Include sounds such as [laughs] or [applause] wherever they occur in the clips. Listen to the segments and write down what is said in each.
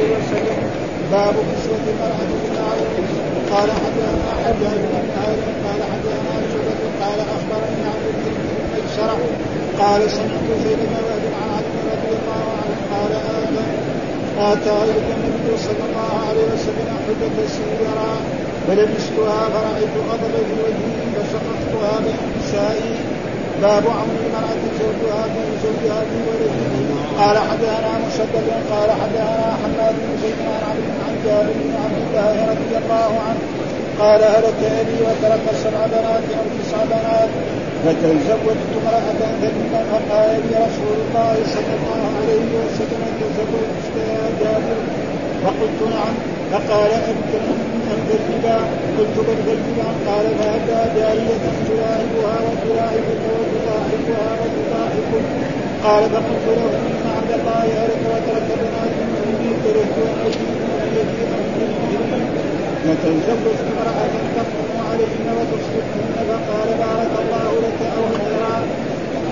عليه وسلم باب كسوة المرأة بالمعروف قال حدثنا حجاج بن قال حدثنا شعبة قال اخبرني عبد بن شرح قال سمعت زيد بن وهب عن علي رضي الله عنه قال آتى إليك النبي صلى الله عليه وسلم حجة سيرا فلبستها فرأيت غضبا في وجهي فشققتها بين نسائي باب عون المرأة زوجها في زوجها في ولده. قال حدثنا مسدد قال حدثنا حماد بن زيد عن عبد عن جابر بن عبد الله رضي الله عنه. قال هلك أبي وترك سبع بنات أو تسع بنات. فتزوجت امرأة ذكرا فقال لي رسول الله صلى الله عليه وسلم تزوجت يا جابر. فقلت نعم. فقال أنت أنت قلت بل الربا قال فأتى جارية تلاعبها وتلاعبك وتضاحكها وتضاحكك قال فقلت له إن عبد الله هلك وترك بنات مني كرهت أن أجد يدي فتزوجت امرأة تقوم عليهن وتصدقهن فقال بارك الله لك أو خيرا.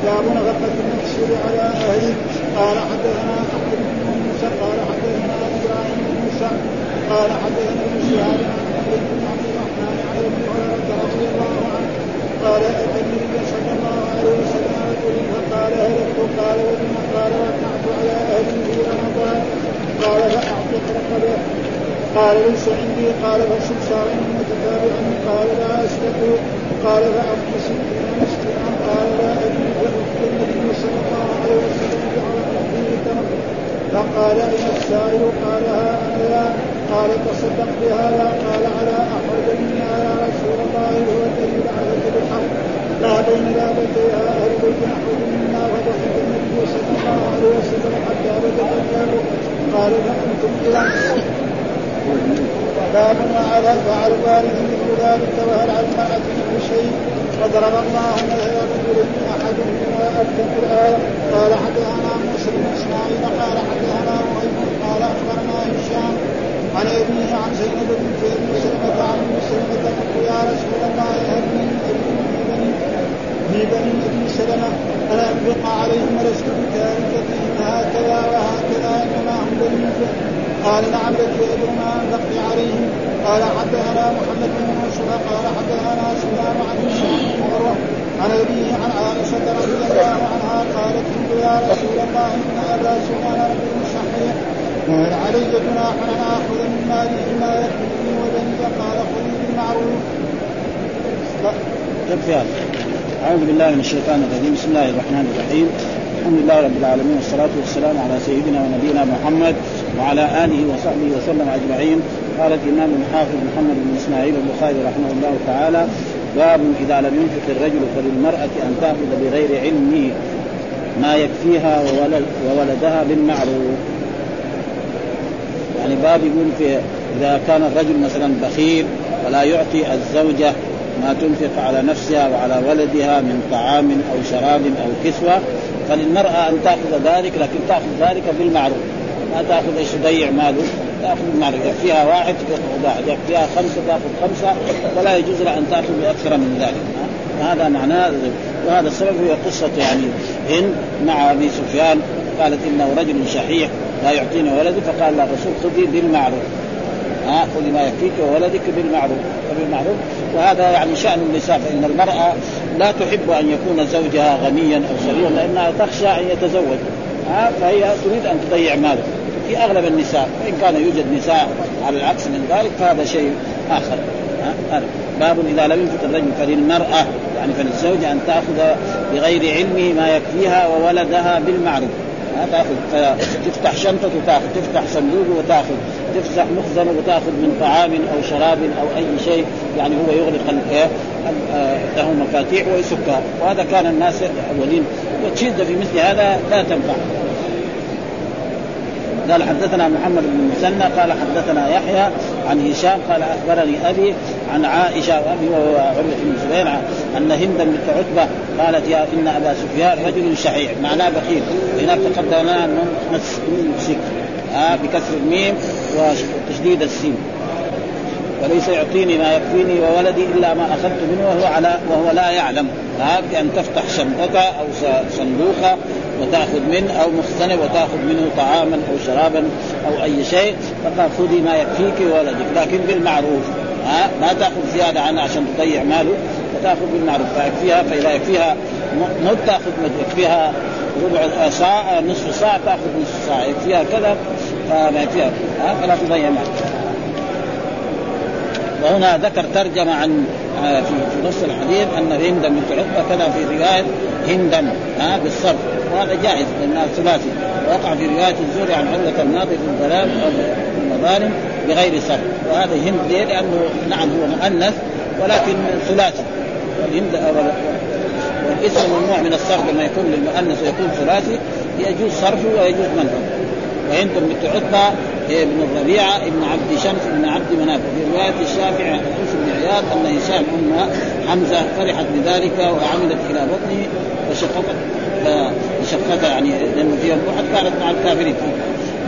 باب نفقة المكسور على أهله قال حدثنا أحمد بن موسى قال حدثنا إبراهيم بن موسى قال حدثنا ابن شهاب عن بن عبد الرحمن عن أبي هريرة رضي الله عنه قال أتى النبي صلى الله عليه وسلم رجل فقال هلكت قال وبما قال وقعت على أهلي في رمضان قال فأعطت رقبة. قال ليس عندي. قال فصل شهرين متتابعا قال لا أستطيع قال ستين مسكينا قال لا أجد فأتي النبي صلى الله عليه وسلم تمر فقال أين السائل قال ها لا. قال تصدق بهذا قال على أحرج منها يا رسول الله هو الذي بعثك بالحق لا بين لابتيها أهل بيت أحرج منا فضحك النبي صلى الله عليه وسلم حتى بدت الباب قال فأنتم إذا باب وعلى فعل الوارث مثل ذلك وهل على مثل شيء. وضرب الله مثلا رجل أحدهما اتى الآية قال حدثنا بن إسماعيل قال حدثنا مهيمن قال أخبرنا هشام. عن ابيه عن زينب بن ابي سلمة عن ابي سلمة قلت يا رسول الله هل من في بني ابي سلمة أنا انفق عليهم ولست بتاركتهم هكذا وهكذا انما هم بني قال نعم لك اجر ما انفقت عليهم قال حدثنا محمد بن يوسف قال حدثنا سلام عن هشام بن عن ابيه عن عائشه رضي الله عنها قالت قلت يا رسول الله ان ابا صحيح وهل علي جناح ان اخذ من ماله ما يكفيني وبني قال خذ بالمعروف. يكفي هذا. أعوذ بالله من الشيطان الرجيم، بسم الله الرحمن الرحيم، الحمد لله رب العالمين والصلاة والسلام على سيدنا ونبينا محمد وعلى آله وصحبه وسلم أجمعين قال الإمام الحافظ محمد بن إسماعيل البخاري رحمه الله تعالى باب إذا لم ينفق الرجل فللمرأة أن تأخذ بغير علمه ما يكفيها وولد وولدها بالمعروف يعني باب يقول في إذا كان الرجل مثلا بخيل ولا يعطي الزوجة ما تنفق على نفسها وعلى ولدها من طعام أو شراب أو كسوة فللمرأة أن تأخذ ذلك لكن تأخذ ذلك بالمعروف. ما تأخذ إيش تضيع ماله تأخذ بالمعروف يكفيها واحد تأخذ واحد يكفيها خمسة تأخذ خمسة ولا يجوز لها أن تأخذ بأكثر من ذلك. هذا معناه وهذا السبب هو قصة يعني هند مع أبي سفيان. قالت إنه رجل شحيح لا يعطيني ولدي فقال له الرسول خذي بالمعروف. ها خذي ما يكفيك وولدك بالمعروف بالمعروف. وهذا يعني شأن النساء فإن المرأة لا تحب أن يكون زوجها غنيا أو ثريا لأنها تخشى أن يتزوج. ها فهي تريد أن تضيع ماله. في أغلب النساء وإن كان يوجد نساء على العكس من ذلك فهذا شيء آخر. ها؟ باب إذا لم ينفق الرجل فللمرأة يعني فللزوجه أن تأخذ بغير علمه ما يكفيها وولدها بالمعروف. تاخذ تفتح شنطة وتاخذ تفتح صندوق وتاخذ تفتح مخزن وتاخذ من طعام أو شراب أو أي شيء يعني هو يغلق له مفاتيح ويسكها وهذا كان الناس الأولين. والشده في مثل هذا لا تنفع. قال حدثنا محمد بن مسنى قال حدثنا يحيى عن هشام قال أخبرني أبي عن عائشة وأبي عروة بن زبير أن هند بنت عتبة قالت يا إن أبا سفيان رجل شحيح. معناه بخيل. هناك تقدم لنا انه مسك آه بكسر الميم وتشديد السين. وليس يعطيني ما يكفيني وولدي إلا ما أخذت منه وهو على وهو لا يعلم. ها بأن تفتح شنطه أو صندوقه وتأخذ منه أو مختنق وتأخذ منه طعاما أو شرابا أو أي شيء فقال خذي ما يكفيك وولدك. لكن بالمعروف. ها؟ ما تأخذ زيادة عنه عشان تضيع ماله فتأخذ بالمعروف. فيكفيها فإذا يكفيها مد تأخذ مد يكفيها ربع ساعة نصف ساعة تأخذ نصف ساعة. يكفيها كذا فما يكفيها. فلا تضيع ماله. وهنا ذكر ترجمة عن آه، في نص الحديث أن هندم بنت عقبة كذا في رواية هندم ها بالصرف. وهذا جائز لانها ثلاثي وقع في رواية الزهري عن الناظر في الظلام أو المظالم بغير صرف. وهذا هند ليه؟ لأنه نعم هو مؤنث ولكن ثلاثي. والهند والاسم ممنوع من الصرف لما يكون للمؤنث ويكون ثلاثي. يجوز صرفه ويجوز منعه. وهند بنت عتبه ابن الربيعة ابن عبد شمس ابن عبد مناف. وفي رواية الشافعي عن حسن بن عياض أن هشام أم حمزة فرحت بذلك وعملت إلى بطنه فشققت فشقتها يعني لأنه في يوم احد كانت مع الكافرين.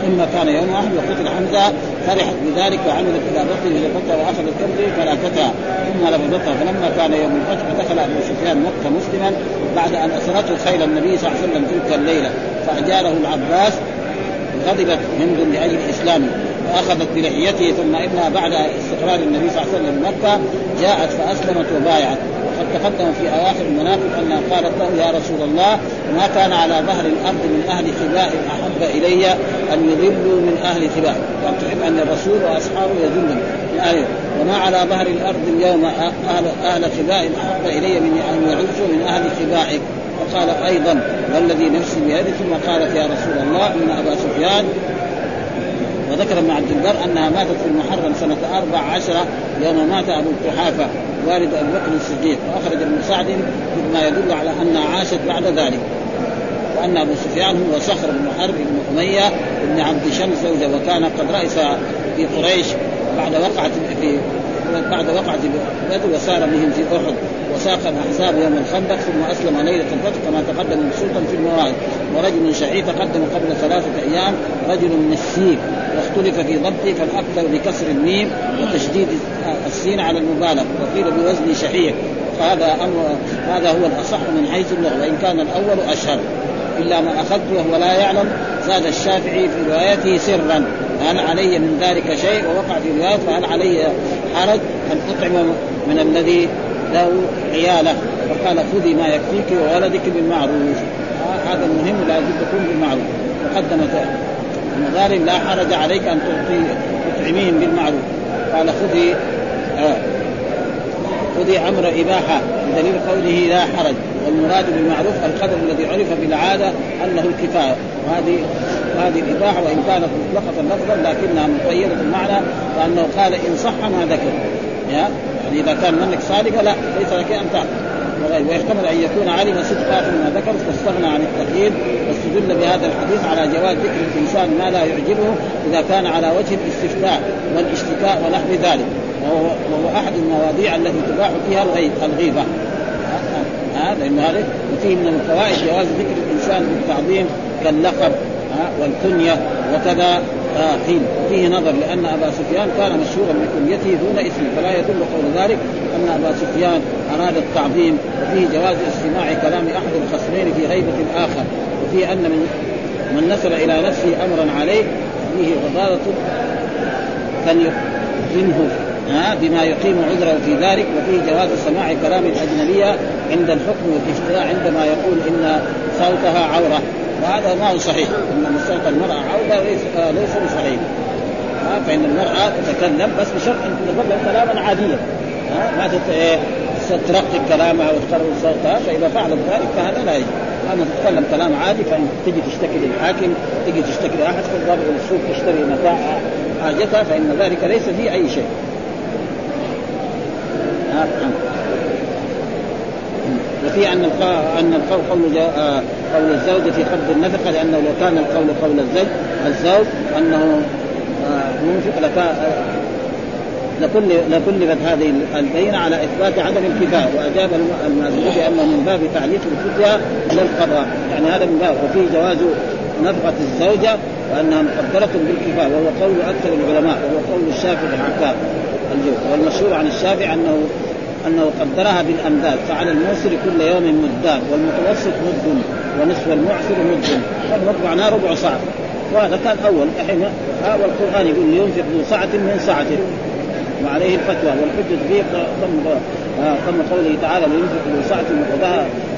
اما كان يوم واحد وقتل حمزة فرحت بذلك وعملت إلى بطنه لفتها واخذت كبده فلاكتها ثم لبدتها فلما كان يوم الفتح دخل أبو سفيان مكة مسلما بعد أن أسرته خيل النبي صلى الله عليه وسلم تلك الليلة. فأجاره العباس غضبت هند لاجل اسلامه واخذت بلحيته ثم إنها بعد استقرار النبي صلى الله عليه وسلم مكة جاءت فأسلمت وبايعت. وقد تقدم في أواخر المناقب انها قالت له يا رسول الله ما كان على ظهر الأرض من أهل خباء أحب إلي أن يذلوا من أهل خباء. يعني تحب أن الرسول وأصحابه يذلوا من أهل وما على ظهر الأرض اليوم أهل أهل خباء أحب إلي من أن يعزوا من أهل خبائك. وقال أيضا والذي نفسي بيده ثم قالت يا رسول الله إن أبا سفيان وذكر ابن عبد البر أنها ماتت في المحرم سنة أربع عشرة يوم مات أبو قحافه والد ابي بكر الصديق وأخرج ابن سعد بما يدل على أنها عاشت بعد ذلك وأن أبو سفيان هو صخر بن حرب بن أمية بن عبد شمس زوجة وكان قد رأس في قريش بعد وقعة في بعد وقعة بدر وسار بهم في أحد وساق الاحزاب يوم الخندق ثم أسلم ليلة الفتح كما تقدم مبسوطا في المواعظ ورجل شعير تقدم قبل ثلاثة أيام رجل من السيف واختلف في ضبطه فالأكثر بكسر الميم وتشديد السين على المبالغه وقيل بوزن شحيح فهذا أمر هذا هو الأصح من حيث اللغة وإن كان الأول أشهر. إلا ما أخذت وهو لا يعلم زاد الشافعي في روايته سرا هل علي من ذلك شيء؟ ووقع في رواية فهل علي حرج أن اطعم من الذي له عيالة. فقال خذي ما يكفيك وولدك بالمعروف. هذا المهم لازم تكون بالمعروف. وقدمت المغارب لا حرج عليك أن تعطي تطعمين بالمعروف. قال خذي آه خذي أمر إباحة. بدليل قوله لا حرج. والمراد بالمعروف القدر الذي عرف بالعادة أنه الكفاية. وهذه هذه الإباحة وإن كانت مطلقة لفظا لكنها مقيده المعنى لأنه قال إن صح ما ذكر. يعني إذا كان منك صادقه لا ليس لك أن تعمل. ويحتمل أن يكون علم صدق آخر ما ذكر فاستغنى عن التقييد واستدل بهذا الحديث على جواز ذكر الإنسان ما لا يعجبه إذا كان على وجه الاستفتاء والاشتكاء ونحو ذلك. وهو أحد المواضيع التي تباح فيها الغيبة. ها لأن هذا وفيه من الفوائد جواز ذكر الإنسان بالتعظيم كاللقب والكنية وكذا. آه فيه نظر لأن أبا سفيان كان مشهورا بكنيته دون اسمه فلا يدل قول ذلك أن أبا سفيان أراد التعظيم. وفيه جواز استماع كلام أحد الخصمين في غيبة الآخر. وفيه أن من من نسب إلى نفسه أمرا عليه فيه غضاضة فليقيمه ها بما يقيم عذره في ذلك. وفيه جواز سماع كلام الأجنبية عند الحكم والافتراء عندما يقول إن صوتها عورة. وهذا ما هو صحيح. إن صوت المرأة عورة ليس آه ليس بصحيح. فإن المرأة تتكلم بس بشرط أن تتكلم كلاما عاديا. ما إيه، ترقق كلامها وتقرر صوتها فإذا فعلت ذلك فهذا لا يجوز. أما تتكلم كلام عادي فإن تجي تشتكي للحاكم تجي تشتكي لأحد في الضرب السوق تشتري متاع حاجتها فإن ذلك ليس فيه أي شيء. وفي أن أن القول قول آه، قول الزوجة في قبض النفقة لأنه لو كان القول قول الزوج الزوج أنه آه، منفق لك لكل لكلفت هذه البينة على إثبات عدم الكفاية وأجاب المازني بأنه من باب تعليق الفتيا للقضاء يعني هذا من باب وفيه جواز نفقة الزوجة وأنها مقدرة بالكفاية وهو قول أكثر العلماء وهو قول الشافعي العكار الجو والمشهور عن الشافعي أنه أنه قدرها بالأمداد فعلى الموسر كل يوم مدان والمتوسط مد ونصف المعسر مد والمد معناه ربع ساعه وهذا كان أول الحين والقرآن يقول ينفق ذو سعه من سعته وعليه الفتوى والحجة به ضم ضم قوله تعالى لينفق ذو سعة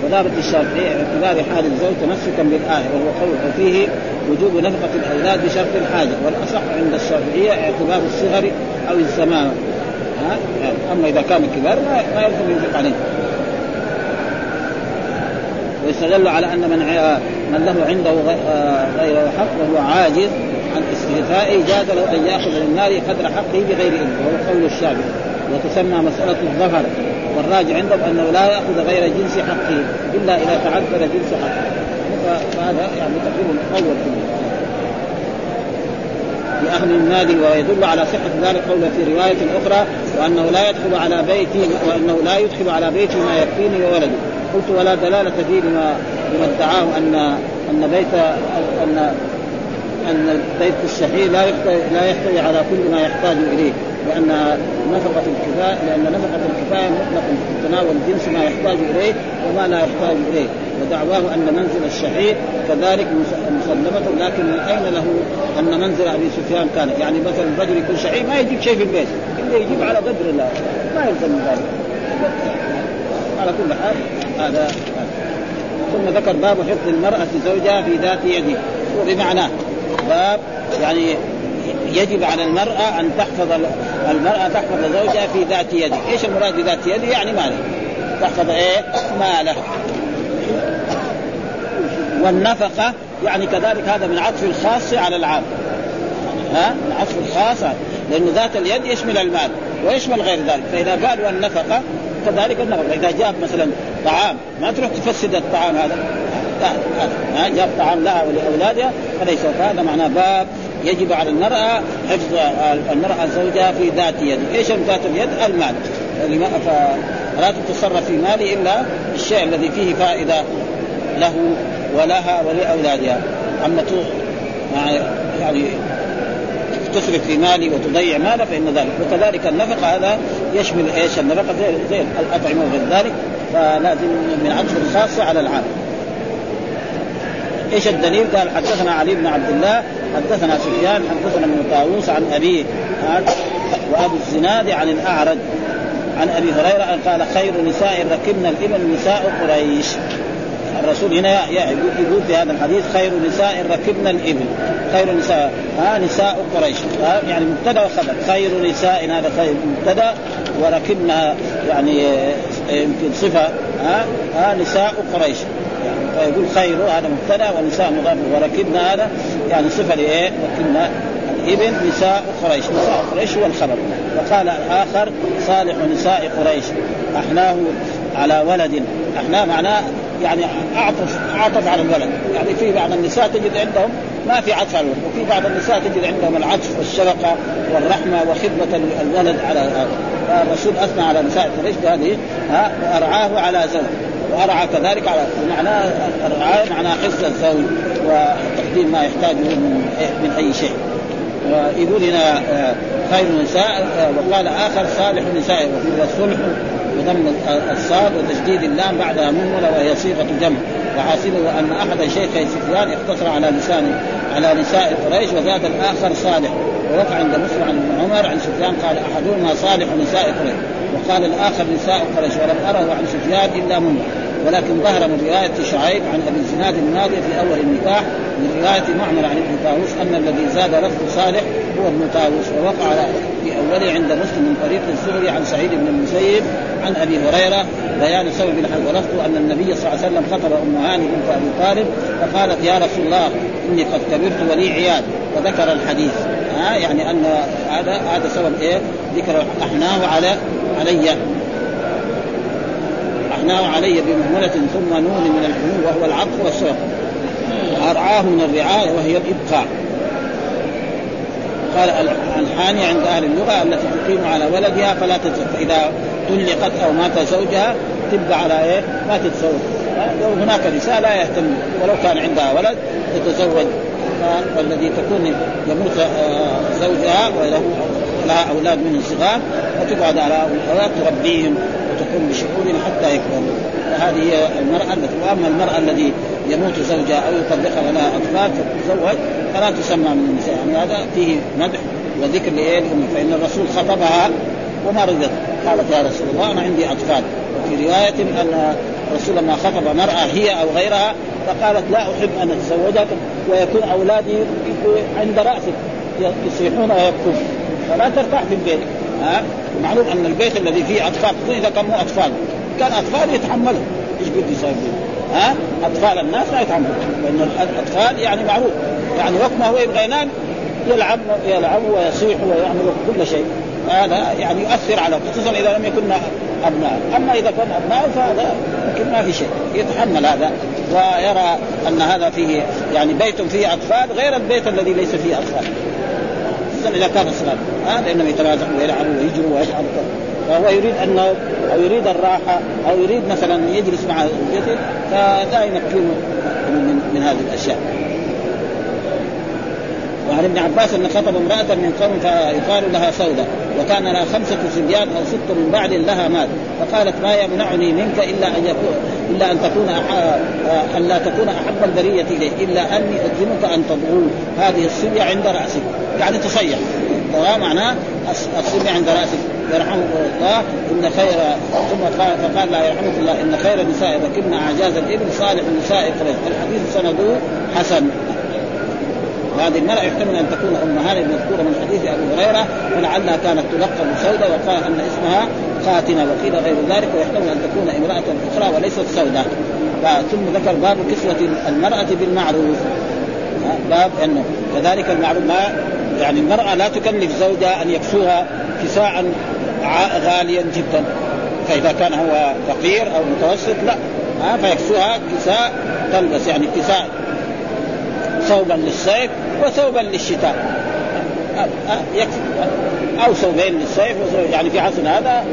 وذهبت الشافعية اعتبار حال الزوج تمسكا بالآية وهو قول وفيه وجوب نفقة الأولاد بشرط الحاجة والأصح عند الشافعية اعتبار الصغر أو الزمان. ها؟ أما إذا كان كبار ما يلزم ينفق عليه. ويستدل على أن من من له عنده غير حق وهو عاجز عن استيفائه جاز له أن يأخذ من ماله قدر حقه بغير إذن وهو قول الشافعي وتسمى مسألة الظفر والراجع عندهم أنه لا يأخذ غير جنس حقه إلا إذا تعذر جنس حقه. فهذا يعني تقريبا أول. بأخذ المال ويدل على صحة ذلك قوله في رواية أخرى وأنه لا يدخل على بيتي وأنه لا يدخل على بيتي ما يكفيني وولدي قلت ولا دلالة فيه لما لما ادعاه أن أن بيت أن أن بيت الشهير لا يحتوي لا يحتوي على كل ما يحتاج إليه. لأن نفقة الكفايه لأن نفقة الكفايه مطلق تتناول جنس ما يحتاج إليه وما لا يحتاج إليه ودعواه أن منزل الشهيد كذلك مسلمة لكن من أين له أن منزل أبي سفيان كان؟ يعني مثلا الرجل يكون شهيد ما يجيب شيء في البيت إلا يجيب على قدر الله ما يلزم من ذلك. على كل حال هذا ثم ذكر باب حفظ المرأة زوجها في ذات يده وبمعناه باب يعني يجب على المرأة أن تحفظ المرأة تحفظ زوجها في ذات يده، إيش المراد بذات يده؟ يعني ماله؟ تحفظ إيه؟ ماله. والنفقة يعني كذلك هذا من عطف الخاص على العام ها؟ من عطف الخاص. لأنه ذات اليد يشمل المال؟ ويشمل غير ذلك؟ فإذا قال والنفقة كذلك النفقة. إذا جاب مثلا طعام ما تروح تفسد الطعام هذا. ها؟ جاب طعام لها ولأولادها فليس. هذا معناه باب يجب على المرأة حفظ المرأة زوجها في ذات يد، إيش ذات اليد؟ المال. فلا تتصرف في مالي إلا الشيء الذي فيه فائدة له ولها ولأولادها، أما يعني تسرف في مالي وتضيع ماله فإن ذلك. وكذلك النفقة هذا يشمل إيش؟ النفقة زي, زي الأطعمة وغير ذلك. فلازم من عطف الخاصة على العام. إيش الدليل؟ قال حدثنا علي بن عبد الله حدثنا سفيان حدثنا ابن طاووس عن ابيه وأبو الزناد عن الأعرج عن أبي هريرة قال خير نساء ركبنا الإبل نساء قريش. الرسول هنا يقول في هذا الحديث خير نساء ركبنا الإبل. خير نساء ها نساء قريش. ها يعني مبتدأ وخبر. خير نساء هذا خير مبتدأ وركبنا يعني يمكن صفة ها ها نساء قريش. فيقول خير هذا مبتدأ ونساء مضاف وركبنا هذا يعني صفة لإيه؟ ركبنا الابن نساء قريش، نساء قريش هو الخبر، وقال اخر صالح نساء قريش. أحناه على ولد، احناه معناه يعني أعطف أعطف على الولد، يعني في بعض النساء تجد عندهم ما في عطف على الولد، وفي بعض النساء تجد عندهم العطف والشفقه والرحمة وخدمة الولد على هذا، فالرسول أثنى على نساء قريش بهذه ها وأرعاه على زوج، وأرعى كذلك على معناه الرعاية معناه حفظ الزوج وتقديم ما يحتاجه من من أي شيء. ويقول هنا آه، خير النساء آه، وقال آخر صالح النساء وفي الصلح بضم الصاد وتشديد اللام بعدها مهمله وهي صيغة جمع. وحاصله أن أحد شيخي سفيان اقتصر على لسان على نساء قريش وزاد الآخر صالح. ووقع عند مسلم عن عمر عن سفيان قال أحدهما صالح نساء قريش. وقال الآخر نساء قريش ولم أره عن سفيان إلا منه. ولكن ظهر من رواية شعيب عن أبي الزناد الماضي في أول النكاح من رواية معمر عن ابن طاووس أن الذي زاد لفظ صالح هو ابن طاووس ووقع في أوله عند مسلم من طريق الزهري عن سعيد بن المسيب عن أبي هريرة بيان سبب الحج ولفظ أن النبي صلى الله عليه وسلم خطب أم هاني بنت أبي طالب فقالت يا رسول الله إني قد كبرت ولي عيال وذكر الحديث. ها يعني أن هذا هذا سبب إيه؟ ذكر أحناه على علي. أحناه علي بمهملة ثم نون من الحنون وهو العطف والسوق وأرعاه من الرعاية وهي الإبقاء. قال الحاني عند أهل اللغة التي تقيم على ولدها فلا تتزوج فإذا طلقت أو مات زوجها تبقى على إيه؟ ما تتزوج. وهناك نساء لا يهتم ولو كان عندها ولد تتزوج. والذي تكون يموت آه، زوجها وله لها أولاد من الصغار فتقعد على الاولاد تربيهم. وتقوم بشؤونهم حتى يكبروا وهذه هي المرأة التي وأما المرأة الذي يموت زوجها أو يطلقها ولها أطفال فتتزوج فلا تسمى من النساء. يعني هذا فيه مدح وذكر لايه فإن الرسول خطبها وما رضت قالت يا رسول الله أنا عندي أطفال. وفي رواية أن الرسول لما خطب مرأة هي أو غيرها فقالت لا أحب أن أتزوجك ويكون أولادي عند رأسك يصيحون ويبكون. فلا ترتاح في البيت. ها معلوم أن البيت الذي فيه أطفال إذا كانوا أطفال كان أطفال يتحملوا إيش بده يسوي ها؟ أطفال الناس لا يتحملوا لأن الأطفال يعني معروف يعني وقت ما هو يبغى ينام يلعب يلعب ويصيح ويعمل كل شيء. هذا يعني يؤثر على خصوصا إذا لم يكن أبناء. أما إذا كان أبناء فهذا يمكن ما في شيء يتحمل هذا. ويرى أن هذا فيه يعني بيت فيه أطفال غير البيت الذي ليس فيه أطفال. خصوصا اذا كان صغار هذا انما يتمازحوا ويلعبوا ويجروا ويفعلوا فهو يريد انه أو يريد الراحة أو يريد مثلا يجلس مع زوجته فلا يمكنه من, من هذه الأشياء. وعن ابن عباس أن خطب امرأة من قوم فيقال لها سودة وكان لها خمسة صبيان أو ست من بعد لها مال فقالت ما يمنعني منك إلا أن يكون إلا أن تكون أن لا تكون أحب البرية اليه إلا أني الزمك أن تضعوا هذه الصبيه عند رأسك. يعني تصيح. معناه الصبيه عند رأسك. يرحمك الله إن خير ثم قال فقال لا يرحمك الله إن خير النساء ركبنا أعجاز الإبل صالح النساء الحديث سنده حسن. وهذه المرأة يحتمل أن تكون أم هاني المذكورة من حديث أبي هريرة ولعلها كانت تلقب سودة وقال أن اسمها خاتنة وقيل غير ذلك ويحتمل أن تكون امرأة أخرى وليست سودة ثم ذكر باب كسوة المرأة بالمعروف. باب أنه كذلك المعروف ما يعني المرأة لا تكلف زوجها أن يكسوها كساء غاليا جدا. فإذا كان هو فقير أو متوسط لا. ها فيكسوها كساء تلبس يعني كساء ثوبا للصيف وثوبا للشتاء. يكفي. أو ثوبين للصيف يعني في عصرنا هذا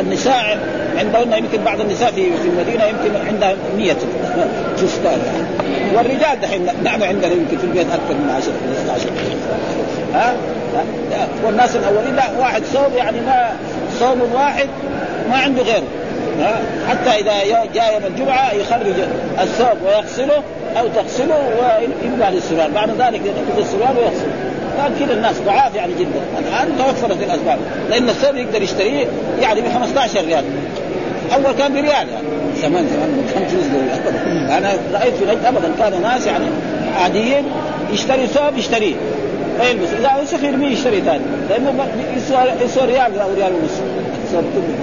النساء عندهن يمكن بعض النساء في في المدينة يمكن عندها 100 فستان [laughs] والرجال دحين نعم عندنا يمكن في البيت أكثر من 10 15 ها؟ والناس الأولين لا واحد صوب يعني ما صوب واحد ما عنده غيره حتى إذا جاء يوم الجمعة يخرج الثوب ويغسله أو تغسله ويبقى للسرار. بعد ذلك ياخذ السرار ويغسله كان كذا الناس ضعاف يعني جدا. الآن توفرت الاسباب لأن الثوب يقدر يشتريه يعني ب 15 ريال. أول كان بريال يعني. زمان زمان كان فلوس أنا رأيت في نجد ابدا كان ناس يعني عاديين يشتري ثوب يشتريه ويلبس إذا وسخ يرميه يشتري ثاني؟ لأنه يسوى ريال أو ريال ونص.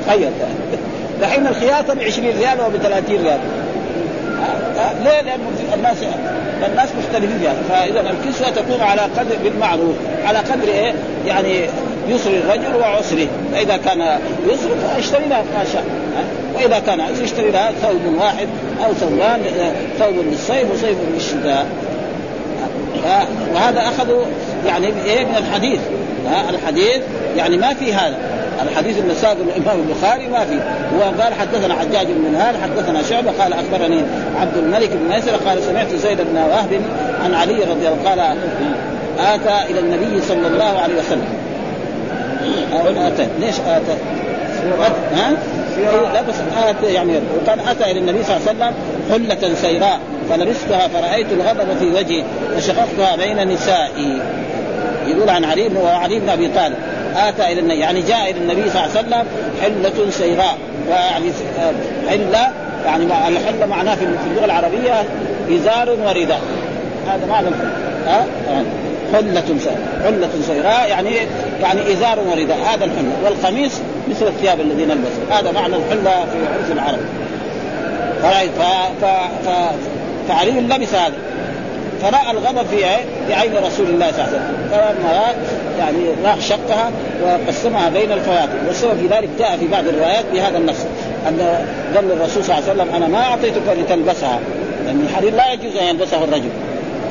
تخيل [laughs] دحين الخياطة ب 20 ريال أو ب 30 ريال. ليه؟ لأن الناس الناس مختلفين يعني. فإذا الكسوة تكون على قدر بالمعروف. على قدر إيه؟ يعني يسر الرجل وعسره. فإذا كان يسر فاشتري لها ما شاء. وإذا كان عسر يشتري لها ثوب واحد أو ثوبان ثوب للصيف وصيف للشتاء وهذا اخذوا يعني إيه؟ من الحديث. الحديث يعني ما في هذا. الحديث اللي ساق الامام البخاري ما في. هو قال حدثنا حجاج بن منهال حدثنا شعبة قال أخبرني عبد الملك بن ميسر قال سمعت زيد بن وهب عن علي رضي الله قال آتى إلى النبي صلى الله عليه وسلم. آتى. ليش آتى؟ ها؟ لا بس آتى يعني وكان آتى إلى النبي صلى الله عليه وسلم حلة سيراء فلبستها فرأيت الغضب في وجهي فشققتها بين نسائي. يقول عن علي بن وعلي بن أبي طالب. آتى إلى النبي يعني جاء إلى النبي صلى الله عليه وسلم حلة سيراء ويعني حلة يعني الحلة معناه في اللغة العربية إزار ورداء. هذا معنى ها؟ حلة حلة سيراء يعني يعني إزار ورداء. هذا الحلة. والقميص مثل الثياب الذي نلبسها هذا معنى الحلة في عرف العرب. ف... ف... ف... فعلي لبس هذا. فرأى الغضب في عين رسول الله صلى الله عليه وسلم. فلما يعني راح شقها وقسمها بين الفواكه والسبب في ذلك جاء في بعض الروايات بهذا النص أن قال الرسول صلى الله عليه وسلم أنا ما أعطيتك لتلبسها لأن الحرير لا يجوز أن يلبسه الرجل.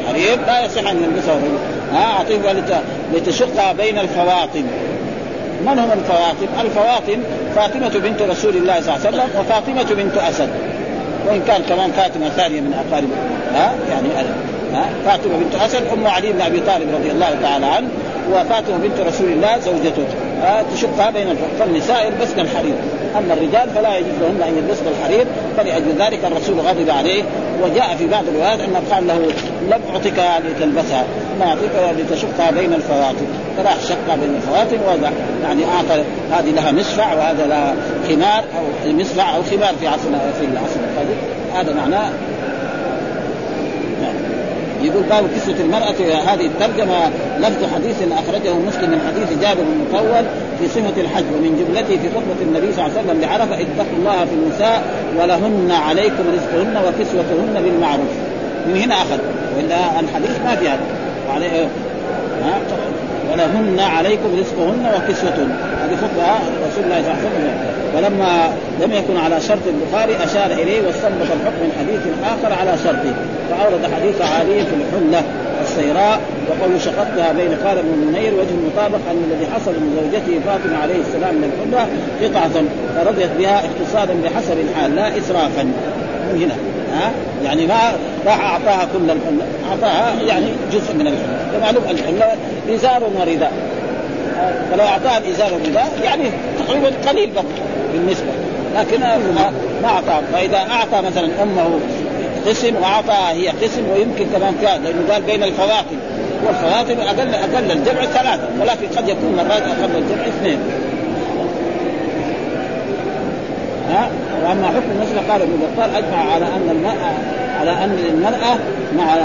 الحرير لا يصح أن يلبسه الرجل. ها أعطيك لتشقها بين الفواطم. من هم الفواطم؟ الفواطم فاطمة بنت رسول الله صلى الله عليه وسلم وفاطمة بنت أسد. وإن كان كمان فاطمة ثانية من أقارب ها يعني ها فاطمة بنت أسد أم علي بن أبي طالب رضي الله تعالى عنه وفاطمه بنت رسول الله زوجته. آه تشقها بين فالنساء يلبسن الحرير. أما الرجال فلا يجوز لهن أن يلبسن الحرير فلاجل ذلك الرسول غضب عليه. وجاء في بعض الروايات انه قال له لم أعطك لتلبسها ما أعطيك لتشقها بين الفواتن فراح شقها بين الفواتن وضع يعني أعطى هذه لها مصفع وهذا لها خمار أو مصفع أو خمار في عصر في العصر هذا معناه يقول باب كسوة المرأة هذه الترجمة لفظ حديث أخرجه مسلم من حديث جابر المطول في صفة الحج ومن جملته في خطبة النبي صلى الله عليه وسلم لعرفة اتقوا الله في النساء ولهن عليكم رزقهن وكسوتهن بالمعروف. من هنا أخذ. وإلا الحديث ما في هذا. ولهن عليكم رزقهن وكسوتهن. هذه خطبة رسول الله صلى الله عليه وسلم. ولما لم يكن على شرط البخاري أشار إليه واستنبط الحكم من حديث آخر على شرطه. فأورد حديث عالي في الحلة السيراء وقول شققتها بين قال بن منير وجه المطابق أن الذي حصل من زوجته فاطمة عليه السلام من الحلة قطعة فرضيت بها اقتصادا بحسب الحال لا إسرافا. من هنا. ها؟ يعني ما راح أعطاها كل الحله أعطاها يعني جزء من الحله ومعلوم الحله إزار ورداء فلو أعطاها الازار والرداء يعني تقريبا قليل برضه بالنسبة. لكن ما أعطاها. فإذا أعطى مثلا أمه قسم وأعطاها هي قسم ويمكن كمان كان لأنه قال بين الفواكه. والفواكه أقل أقل الجمع ثلاثة. ولكن قد يكون مرات أقل الجمع اثنين. ها؟ وأما حكم المسألة قال ابن بطال أجمع على أن المرأة على أن المرأة مع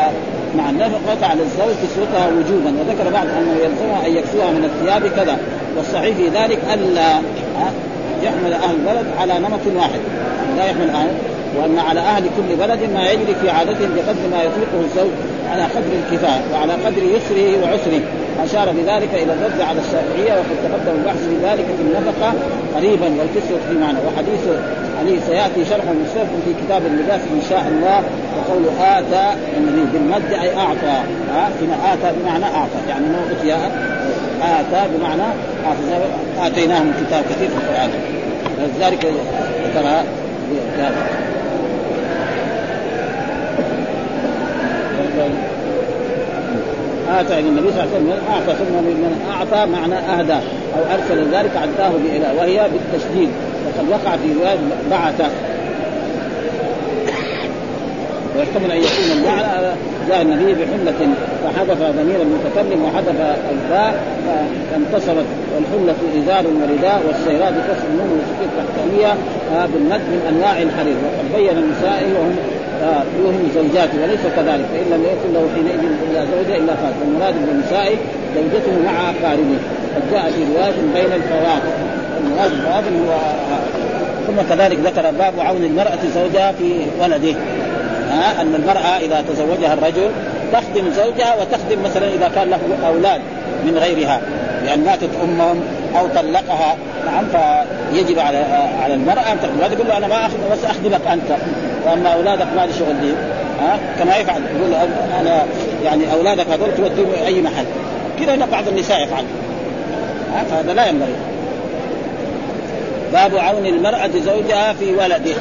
مع النفقة على الزوج كسوتها وجوبا. وذكر بعض أنه يلزمها أن يكسوها من الثياب كذا. والصحيح في ذلك ألا يحمل أهل البلد على نمط واحد. لا يحمل أهل. وأن على أهل كل بلد ما يجري في عادتهم بقدر ما يطيقه الزوج. على قدر الكفاية وعلى قدر يسره وعسره. أشار بذلك إلى الرد على الشافعية وقد تقدم البحث في ذلك في النفقة قريبا والكسوه في معنى. وحديث عليه سيأتي شرح مستلف في كتاب اللباس إن شاء الله وقول آتى النبي بالمد أي أعطى. هنا آتى بمعنى أعطى. يعني ما اتي آتى بمعنى اعطى اتيناهم كتاب كثير في القرآن. ولذلك ذكرها آتى يعني النبي صلى الله عليه وسلم أعطى ثم من أعطى معنى أهدى أو أرسل ذلك عداه بإله وهي بالتشديد وقد وقع في رواية بعث. ويحتمل أن يكون المعنى جاء النبي بحلة فحذف ضمير المتكلم وحذف الفاء فانتصرت والحلة إزار ورداء والسيرات بكسر النون والسكين التحتانية بالمد من أنواع الحرير وقد بين النساء وهم يوهم زوجاته وليس كذلك فإن لم يكن له حينئذ إلا زوجة إلا فات والمراد بالنساء زوجته مع اقاربه قد جاء في رواية بين الفواكه المراد هو ثم كذلك ذكر باب عون المرأة زوجها في ولده. ها؟ أن المرأة إذا تزوجها الرجل تخدم زوجها وتخدم مثلا إذا كان له أولاد من غيرها لأن ماتت أمهم أو طلقها. نعم فيجب على على المرأة أن تخدم. ما تقول له أنا ما أخدم بس أخدمك أنت. وأما أولادك ما لي شغل بهم ها؟ كما يفعل يقول أنا يعني أولادك هذول توديهم أي محل. كذا بعض النساء يفعل فهذا لا ينبغي. باب عون المرأة زوجها في ولده.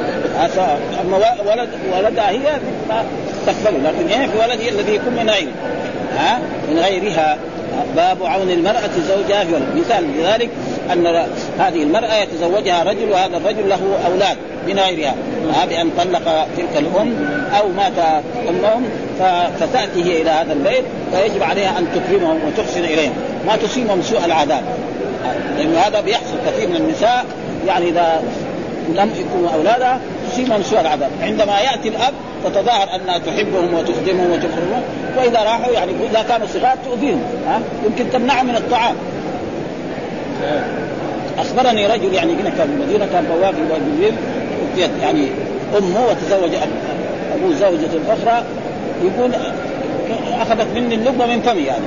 أما ولد ولدها هي تقبله لكن إيه في ولده الذي يكون من غيره ها؟ من غيرها. باب عون المرأة زوجها في ولد مثال لذلك أن هذه المرأة يتزوجها رجل وهذا الرجل له أولاد من غيرها ها بأن طلق تلك الأم أو مات أمهم فتأتي هي إلى هذا البيت فيجب عليها أن تكرمهم وتحسن إليهم. ما تصيبهم سوء العذاب. لأن هذا بيحصل كثير من النساء يعني إذا لم يكونوا أولادها تصيبهم سوء العذاب. عندما يأتي الأب تتظاهر أنها تحبهم وتخدمهم وتكرمهم وإذا راحوا يعني إذا كانوا صغار تؤذيهم ها؟ يمكن تمنعهم من الطعام. أخبرني رجل يعني هنا كان في المدينة كان بواب بالليل يعني أمه وتزوج ابوه زوجة أخرى يقول أخذت مني اللقمة من فمي يعني.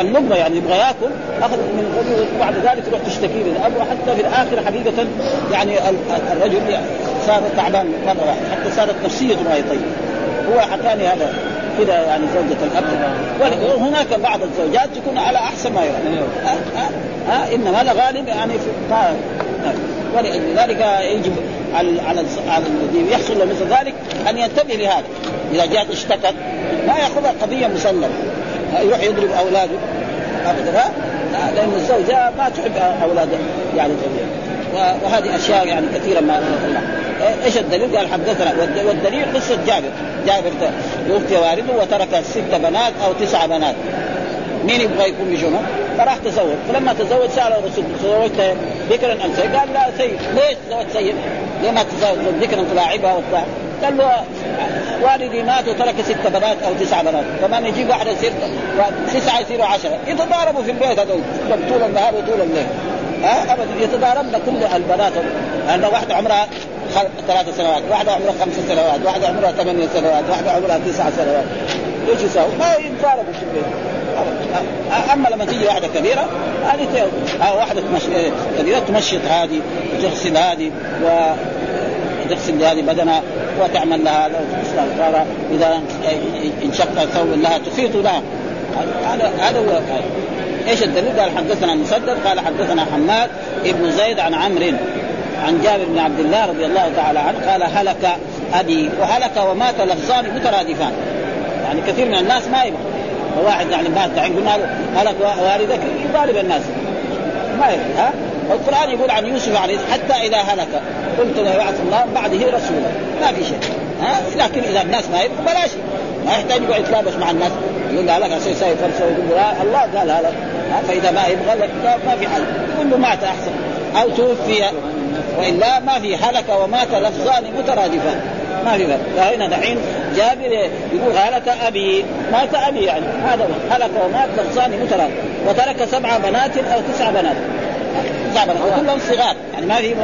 اللقمة يعني يبغى ياكل اخذ من الرجل وبعد ذلك تروح تشتكي للاب وحتى في الآخر حقيقة يعني الرجل صار تعبان مره واحدة حتى صارت نفسيته ما طيب هو حكاني هذا. كذا يعني زوجة الأب. وهناك بعض الزوجات تكون على أحسن ما يرى. ها ها إنما الغالب يعني في ولذلك يجب على على الذي يحصل له مثل ذلك أن ينتبه لهذا. إذا جاءت اشتكت ما يأخذها قضية مسلمة. يروح يضرب أولاده. أبدا لأن الزوجة ما تحب أولادها. يعني وهذه أشياء يعني كثيرة ما الله إيش الدليل؟ قال حدثنا والدليل قصة جابر جابر توفي والده وترك ست بنات أو تسع بنات مين يبغى يكون بجنون؟ فراح تزوج فلما تزوج سأل الرسول تزوجت ذكرا أم سيد؟ قال لا سيد ليش تزوج سيد؟ ليه ما تزوج ذكرا تلاعبها وبتاع؟ قال له والدي مات وترك ست بنات أو تسع بنات كمان يجيب واحدة يصير تسعة يصيروا عشرة يتضاربوا في البيت هذول طول النهار وطول الليل ها ابدا يتضاربن كل البنات لأن واحدة عمرها ثلاث سنوات، واحدة عمرها خمس سنوات، واحدة عمرها ثمانية سنوات، واحدة عمرها تسع سنوات. إيش يساوي؟ ما يتضاربوا في البيت. أما لما تيجي واحدة كبيرة هذه واحدة تمشي كبيره تمشط هذه وتغسل هذه و تغسل هذه بدنها وتعمل لها إذا انشق ثوب لها تخيط لها هذا هذا هو إيش الدليل؟ قال حدثنا مسدد قال حدثنا حماد ابن زيد عن عمرو عن جابر بن عبد الله رضي الله تعالى عنه قال هلك أبي وهلك ومات لفظان مترادفان. يعني كثير من الناس ما يبغى. واحد يعني مات دحين قلنا له هلك والدك يضارب الناس. ما يبغى ها؟ القران يقول عن يوسف عليه حتى إذا هلك. قلت لا يبعث الله بعده رسولا ما في شيء ها؟ لكن إذا الناس ما يبغى بلاش. ما يحتاج يقعد يتلابس مع الناس. يقول له لك عشان يسوي فرصه ويقول له الله قال هذا فإذا ما يبغى ما في حل. يقول له مات أحسن. أو توفي وإلا ما في هلك ومات لفظان مترادفان. ما في فرق. فهنا دحين جابر يقول هلك أبي. مات أبي يعني. هذا هلك ومات لفظان مترادف. وترك سبع بنات أو تسع بنات. تسع بنات. وكلهم صغار. يعني ما في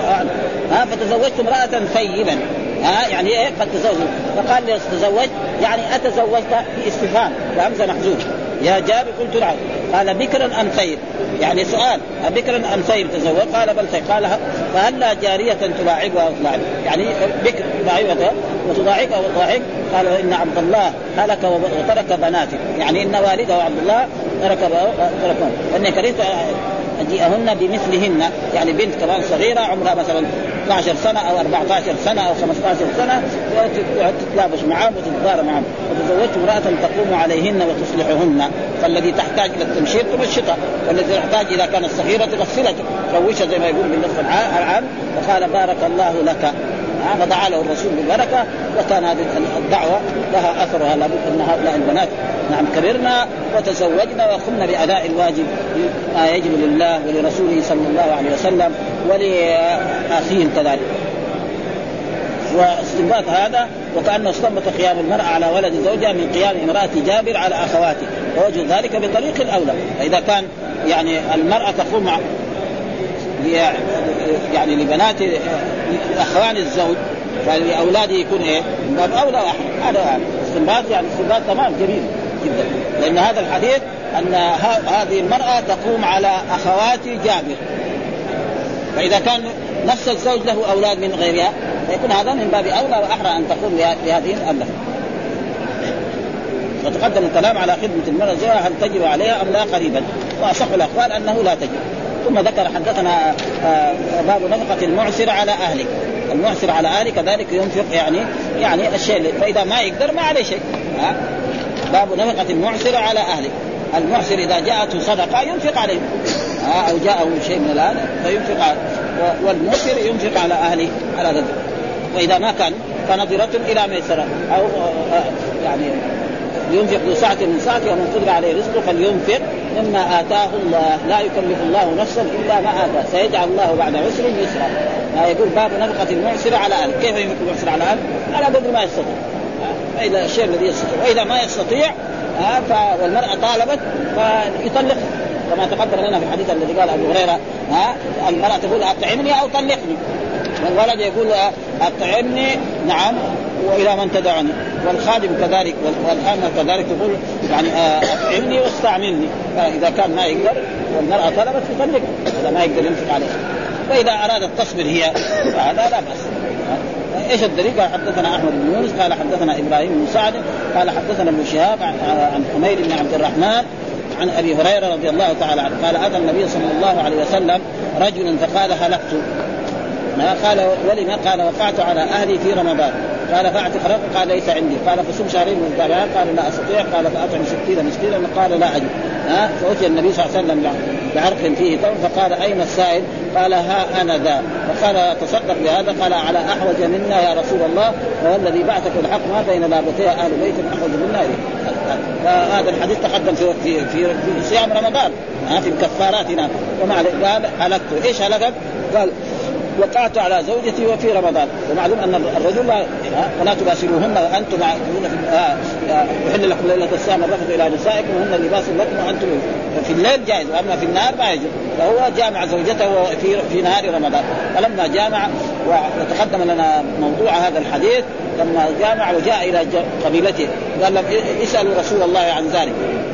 ها فتزوجت امرأة ثيبا. ها يعني إيه؟ قد تزوج. فقال لي تزوجت يعني أتزوجت باستفهام وهمزه محذوف يا جابر قلت نعم قال بكرا أم ثيب يعني سؤال بكرا أم ثيب تزوج؟ قال بل ثيب قال فهلا جارية تلاعبها وتلاعب يعني بكر تلاعبها وتضاعفها وتضاعف قال إن عبد الله هلك وترك بناته. يعني إن والده عبد الله ترك ترك اني كرهت أجيئهن بمثلهن. يعني بنت كمان صغيرة عمرها مثلا 12 سنة أو 14 سنة أو 15 سنة تتلابش معهم وتتضارب معهم وتزوجت امرأة تقوم عليهن وتصلحهن. فالذي تحتاج إلى التمشير تمشطها والذي تحتاج اذا كانت صغيره تغسلها تروشها زي ما يقول بالنص العام فقال بارك الله لك. فدعا له الرسول بالبركه وكان هذه الدعوة لها أثرها لابد أن هؤلاء البنات نعم كبرنا وتزوجنا وقمنا بأداء الواجب ما يجب لله ولرسوله صلى الله عليه وسلم ولاخيهم كذلك. واستنباط هذا وكانه استنبط قيام المرأة على ولد زوجها من قيام امرأة جابر على أخواته ووجه ذلك بطريق الأولى. فإذا كان يعني المرأة تقوم يعني لبنات أخوان الزوج فلأولاده يكون إيه؟ من باب أولى هذا استنباط يعني استنباط تمام جميل. جدا. لأن هذا الحديث أن هذه المرأة تقوم على أخوات جابر. فإذا كان نفس الزوج له أولاد من غيرها فيكون هذا من باب أولى وأحرى أن تقوم بهذه الامه وتقدم الكلام على خدمة المرأة زوجها هل تجب عليها أم لا قريبا؟ وأصح الأقوال أنه لا تجب. ثم ذكر حدثنا آه، باب نفقة المعسر على أهله. المعسر على أهله كذلك ينفق يعني يعني الشيء فإذا ما يقدر ما عليه شيء. باب نفقة المعسر على أهله. المعسر إذا جاءته صدقة ينفق عليه. ها أو جاءه شيء من الآن فينفق والمعسر ينفق على أهله على ذلك وإذا ما كان فنظرة إلى ميسرة. أو آه، يعني ينفق ذو من سعته ومن قدر عليه رزقه فلينفق مما آتاه الله. لا يكلف الله نفسا إلا ما آتاه سيجعل الله بعد عسر يسرا. آه يقول باب نفقة المعسر على أهله. كيف ينفق المعسر على أهله؟ على قدر ما يستطيع. فإذا الشيء الذي يستطيع. وإذا ما يستطيع آه والمرأة طالبت فيطلق. كما تقدم لنا في الحديث الذي قال أبو هريرة ها المرأة تقول أطعمني أو طلقني. والولد يقول أطعمني. نعم. وإلى من تدعني والخادم كذلك والامه كذلك تقول يعني آه، أطعمني واستعملني. فإذا كان ما يقدر والمرأة طلبت تطلق إذا ما يقدر ينفق عليها فاذا أرادت تصبر هي فهذا لا بأس. إيش الدليل؟ قال حدثنا أحمد بن يونس قال حدثنا إبراهيم بن سعد قال حدثنا ابن شهاب عن حمير بن عبد الرحمن عن أبي هريرة رضي الله تعالى عنه قال أتى النبي صلى الله عليه وسلم رجلا فقال هلكت قال ولما قال وقعت على أهلي في رمضان قال فاعتق رقبه قال ليس عندي. قال فصم شهرين متابعات قال لا أستطيع قال فأطعم ستين مسكينا قال لا أجد. ها؟ فأتي النبي صلى الله عليه وسلم بعرق فيه تمر فقال أين السائل؟ قال ها أنا ذا. فقال تصدق بهذا؟ قال على أحوج منا يا رسول الله والذي بعثك الحق ما بين لابتي أهل بيت أحوج منا فهذا الحديث تقدم في في في, في صيام رمضان ها في الكفارات هنا ومع قال هلكت إيش هلكت؟ قال وقعت على زوجتي وفي رمضان. ومعلوم أن الرجل لا ولا تباشروهن وأنتم يحل لكم ليلة الصيام الرفث إلى نسائكم وهن لباس لكم وأنتم في الليل جائز وأما في النهار ما يجوز. فهو جامع زوجته في في نهار رمضان. فلما جامع وتقدم لنا موضوع هذا الحديث لما جامع وجاء إلى قبيلته قال لهم إسألوا رسول الله عن ذلك.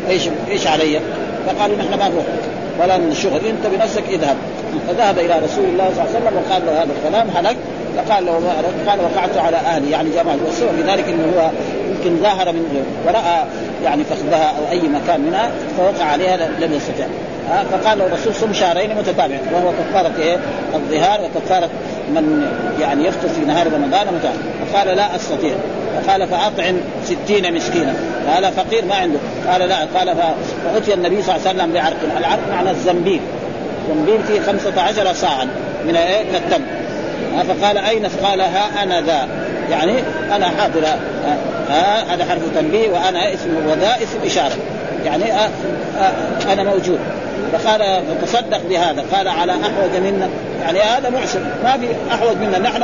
إيش إيش علي؟ فقالوا نحن ما نروح. ولا من الشغل انت بنفسك اذهب. فذهب إلى رسول الله صلى الله عليه وسلم وقال له هذا الكلام هلك. فقال له قال وقعت على أهلي. يعني جماعة والسبب في ذلك إنه هو يمكن ظاهر من ورأى يعني فخذها أو أي مكان منها فوقع عليها لم يستطع. فقال له الرسول صم شهرين متتابعين. وهو كفارة إيه؟ الظهار وكفارة من يعني يفطر في نهار رمضان متابع. فقال لا أستطيع. فقال فأطعم ستين مسكينا. قال فقير ما عنده. قال لا. قال فأتي النبي صلى الله عليه وسلم بعرق. العرق معنى الزنبيل. زنبيل فيه خمسة عشر صاعا من إيه؟ من التمر. فقال أين؟ قال ها أنا ذا. يعني أنا حاضر. ها هذا حرف تنبيه وأنا اسم وذا اسم إشارة. يعني أنا موجود. فقال تصدق بهذا. قال على أحوج منا. يعني هذا معسر ما في أحوج منا. نحن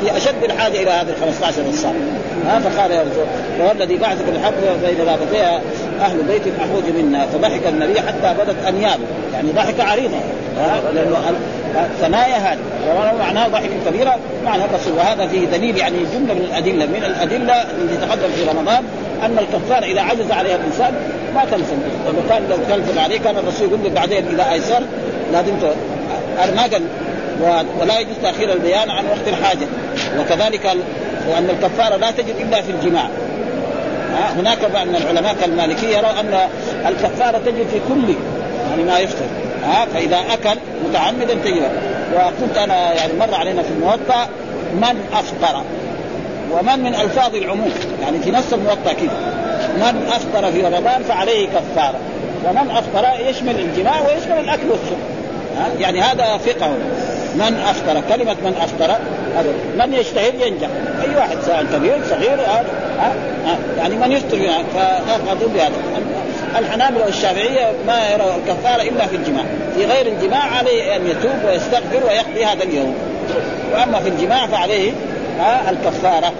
في أشد الحاجة إلى هذه ال 15 الصاع ها فقال يا رسول وهو الذي بعثك بالحق بين رابطيها أهل بيت أحوج منا. فضحك النبي حتى بدت أنيابه. يعني ضحك عريضة. لأنه ثنايا هذه. معناه ضحك كبيرة. معنى الرسول. وهذا فيه دليل يعني جملة من الأدلة. من الأدلة التي تقدم في رمضان أن الكفار إذا عجز عليها الإنسان ما تلزم. لأنه كان لو تلزم عليه كان الرسول يقول له بعدين إذا أيسر لازم ما قال ولا يجوز تأخير البيان عن وقت الحاجة. وكذلك وأن الكفارة لا تجد إلا في الجماع. هناك بعض من العلماء كالمالكية يرى أن الكفارة تجد في كل يعني ما يفطر ها؟ فإذا أكل متعمدا تجد وقلت أنا يعني مر علينا في الموطأ من أفطر؟ ومن من ألفاظ العموم. يعني في نص الموطأ كذا من أفطر في رمضان فعليه كفارة. ومن أفطر يشمل الجماع ويشمل الأكل والشرب. يعني هذا فقه. من أفطر كلمة من أفطر من يجتهد ينجح. أي واحد سواء كبير صغير ها؟ ها؟ يعني من يفطر فاخذوا بهذا. الحنابلة والشافعية ما يروا الكفارة إلا في الجماع. في غير الجماع عليه أن يتوب ويستغفر ويقضي هذا اليوم. وأما في الجماع فعليه الكفارة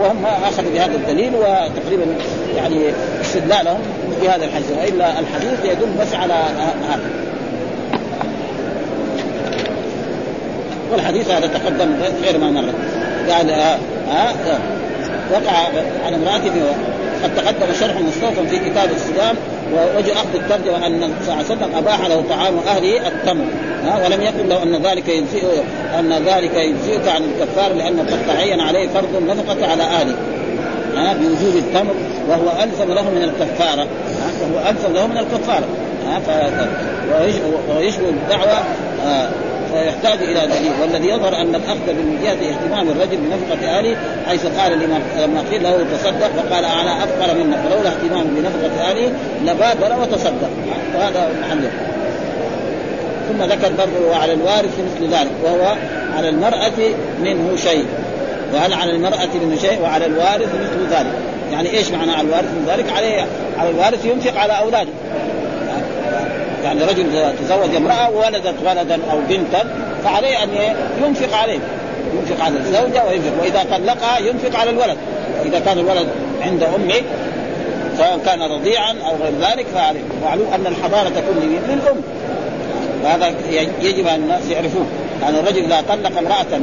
وهم أخذوا بهذا الدليل وتقريبا يعني استدلالهم بهذا الحديث وإلا الحديث يدل بس على هذا. والحديث هذا تقدم غير ما مر. قال آه آه وقع عن امرأته قد تقدم شرح مستوفى في كتاب الصيام ووجه أخذ الترجمة أن صلى الله عليه وسلم أباح له طعام أهله التمر. ها ولم يقل له أن ذلك يجزئ أن ذلك يجزئك عن الكفار لأن قد تعين عليه فرض النفقة على اهله ها بوجوب التمر وهو ألزم له من الكفارة. وهو ألزم له من الكفارة. ها ويشبه الدعوة فيحتاج إلى دليل. والذي يظهر أن الأخذ من جهة اهتمام الرجل بنفقة اهله حيث قال لما قيل له تصدق فقال أنا افقر منك فلولا اهتمام بنفقة اهله لبادر وتصدق وهذا محله ثم ذكر برضه وعلى الوارث مثل ذلك وهو على المرأة منه شيء. وهل على المرأة منه شيء؟ وعلى الوارث مثل ذلك. يعني إيش معنى على الوارث من ذلك؟ عليه على الوارث ينفق على أولاده. يعني رجل تزوج امرأة وولدت ولدا أو بنتا فعليه أن ينفق عليه. ينفق على الزوجة وينفق وإذا طلقها ينفق على الولد. إذا كان الولد عند أمه سواء كان رضيعا أو غير ذلك فعليه. معلوم أن الحضانة تكون للأم. وهذا يجب أن الناس يعرفوه. يعني الرجل إذا طلق امرأة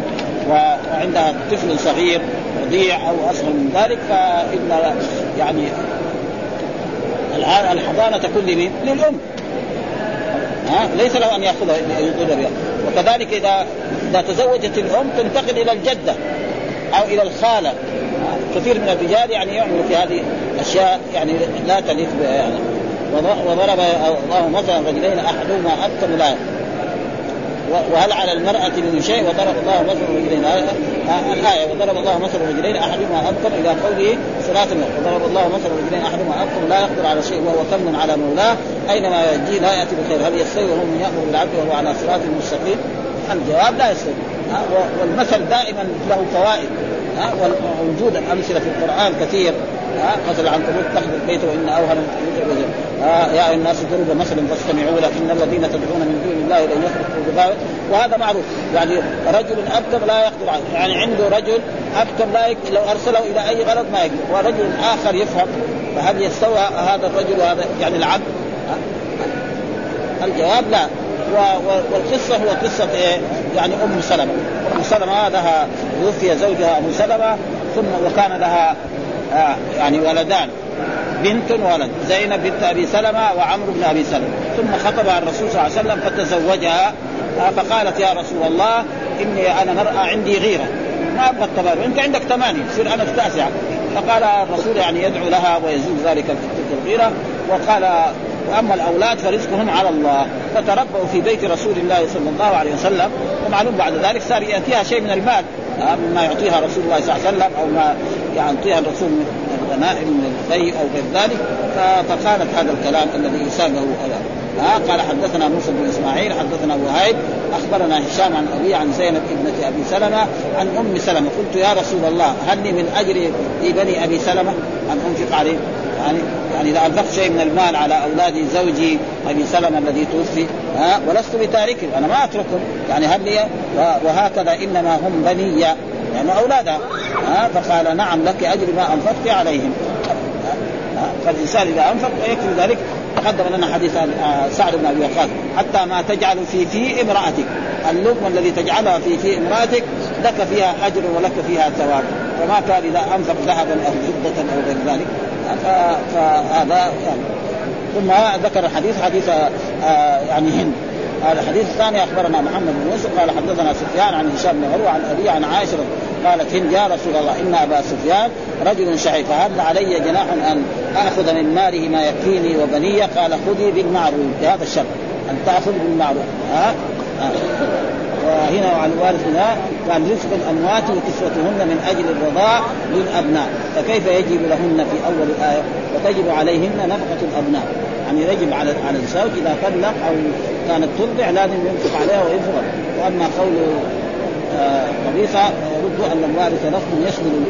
وعندها طفل صغير رضيع أو أصغر من ذلك فإن يعني الحضانة تكون لمين؟ للأم. ليس له أن ياخذها يطيل بها وكذلك اذا إذا تزوجت الأم تنتقل إلى الجدة أو إلى الخالة. كثير من الرجال يعني يعملوا في هذه اشياء يعني لا تليق يعني. وضرب الله مثلا رجلين أحدهما ابكم لا. وهل على المرأة من شيء وضرب الله مثل رجلين؟ الآية وضرب الله مثل رجلين أحدهما أبطل إلى قوله صلاة وضرب الله مثل رجلين أحدهما أبطل لا يقدر على شيء وهو كم على مولاه. أينما يجي لا يأتي بخير. هل يستوي وهو من يأمر بالعبد وهو على صراط مستقيم؟ الجواب لا يستوي. والمثل دائما له فوائد. ووجود الامثله في القرآن كثير. ها مثل عنكبوت تخذ البيت وإن اوهن يا أيها الناس ضرب مثلا فاستمعوا له ان الذين تدعون من دون الله لن يخلقوا ذبابا وهذا معروف. يعني رجل ابكم لا يقدر عليه. يعني عنده رجل ابكم لا يقدر. لو أرسله إلى أي غرض ما يقدر. ورجل آخر يفهم. فهل يستوى هذا الرجل وهذا يعني العبد؟ الجواب لا. والقصة هو قصة إيه؟ يعني أم سلمة، أم سلمة لها توفي زوجها ابو سلمة ثم وكان لها آه يعني ولدان. بنت وولد زينب بنت أبي سلمة وعمرو بن أبي سلمة. ثم خطبها الرسول صلى الله عليه وسلم فتزوجها آه فقالت يا رسول الله إني أنا مرأة عندي غيرة. ما أبغى التبادل أنت عندك ثمانية يصير أنا التاسعة. فقال الرسول يعني يدعو لها ويزول ذلك تلك الغيرة وقال واما الأولاد فرزقهم على الله. فتربوا في بيت رسول الله صلى الله عليه وسلم ومعلوم بعد ذلك صار يأتيها شيء من المال. مما يعطيها رسول الله صلى الله عليه وسلم أو ما يعطيها الرسول من الغنائم من الفيء أو غير ذلك فقالت هذا الكلام الذي يساقه ها قال حدثنا موسى بن إسماعيل حدثنا وهيب أخبرنا هشام عن ابي عن زينب ابنة أبي سلمة عن أم سلمة. قلت يا رسول الله هل لي من أجر في بني أبي سلمة؟ ان أنفق عليه. يعني يعني إذا أنفقت شيء من المال على اولادي زوجي أبي سلمة الذي توفي ها ولست بتاركهم أنا ما اتركهم يعني هل لي؟ وهكذا إنما هم بني يعني اولادها ها فقال نعم لك أجر ما أنفقت عليهم. فالإنسان إذا أنفق يكفي ذلك تقدم لنا حديث سعد بن أبي وقاص حتى ما تجعل في في امرأتك اللقمه الذي تجعلها في في امرأتك لك فيها أجر ولك فيها ثواب. فما كان إذا أنفق ذهبا أو فضة أو غير ذلك فهذا يعني. ثم ذكر الحديث حديث آه يعني هند. هذا الحديث الثاني أخبرنا محمد بن يوسف قال حدثنا سفيان عن هشام بن عروه عن ابي عن عائشة قالت هند يا رسول الله إن أبا سفيان رجل شعيب فهل علي جناح أن آخذ من ماله ما يكفيني وبني قال خذي بالمعروف بهذا الشرط أن تأخذ بالمعروف. ها, ها. وهنا وعلى الوارث منها كان رزق الأموات وكسوتهن من أجل الرضاع للأبناء فكيف يجب لهن في أول الآية؟ وتجب عليهن نفقة الأبناء. يعني يجب على على الزوج إذا طلق أو كانت ترضع لازم ينفق عليها ويفرض. وأما قول قبيصه آه يرد أن الوارث لفظ يشمل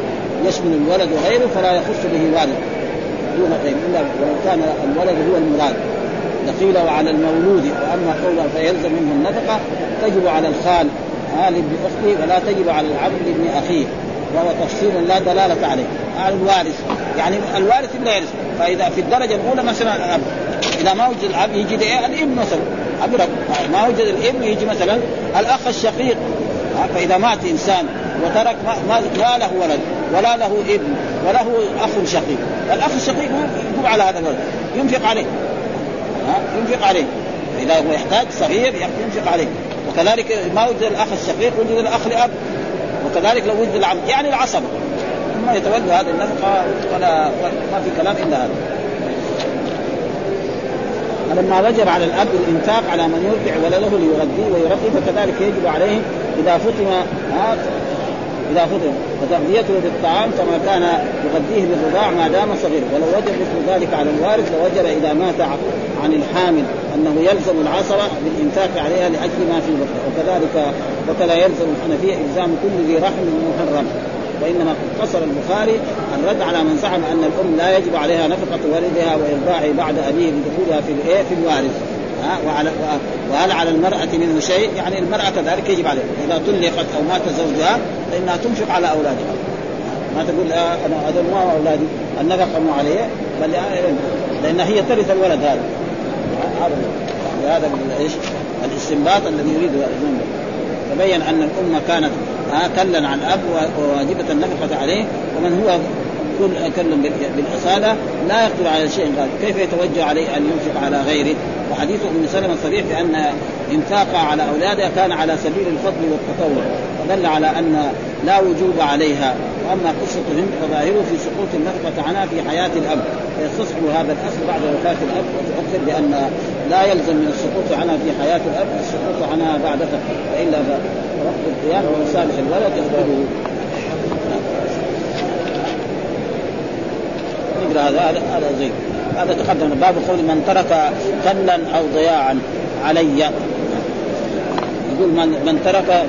يشمل الولد وغيره فلا يخص به والد دون غيره إلا ولو كان الولد هو المراد. قيل وعلى المولود وأما قوله فيلزم منه النفقة تجب على الخال آه لابن أخته ولا تجب على العبد لابن أخيه. وهو تفصيل لا دلالة عليه. الوارث. يعني الوارث لا يرث فإذا في الدرجة الأولى مثلا الاب إذا ما وجد الأب يجي إيه الابن مثلا. ابرك ما وجد الابن يجي مثلا الأخ الشقيق. فإذا مات إنسان وترك ما, ما له ولد ولا له ابن وله أخ شقيق. الأخ الشقيق يقوم على هذا الولد ينفق عليه. ها ينفق عليه. إذا هو يحتاج صغير ينفق عليه. وكذلك ما وجد الأخ الشقيق وجد الأخ لأب. وكذلك لو وجد العم يعني العصبه ثم يتولى هذه النفقه ولا ما في كلام إلا هذا. لما وجب على الأب الإنفاق على من يرضع ولده ليغذيه ويربي فكذلك يجب عليه إذا فطم إذا فطم وتغذيته بالطعام كما كان يغذيه بالرضاع ما دام صغير ولو وجب مثل ذلك على الوارث لوجب إذا مات عن الحامل أنه يلزم العصبه بالإنفاق عليها لأجل ما في بطنه. وكذلك وكذا يلزم الحنفية إلزام كل ذي رحم محرم. وإنما قصر البخاري الرد على من زعم أن الأم لا يجب عليها نفقة ولدها وإرضاعه بعد أبيه بدخولها في في الوارث. وعلى وهل على المرأة منه شيء؟ يعني المرأة كذلك يجب عليها، إذا طلقت أو مات زوجها فإنها تنفق على أولادها. ما تقول آه أنا هذول مو أولادي، النفقة مو علي بل لأن هي ترث الولد هذا. هذا هذا إيش؟ الاستنباط الذي يريده الإمام تبين أن الأمة كانت كلا عن الأب وواجبة النفقة عليه ومن هو كل كل بالأصالة لا يقدر على شيء قال كيف يتوجه عليه أن ينفق على غيره وحديث أم سلمة صريح بان انفاقها على أولادها كان على سبيل الفضل والتطوع فدل على أن لا وجوب عليها. وأما قصة هند فظاهره في سقوط النفقة عنها في حياة الأب. فيستصحب هذا الأصل بعد وفاة الأب وتؤثر لأن لا يلزم من السقوط عنها في حياة الأب السقوط عنها بعد فالا رفض القيام ومصالح الولد يقبله. نقرأ هذا هذا زين هذا تقدم باب قول من ترك كلا أو ضياعا علي. يقول من من ترك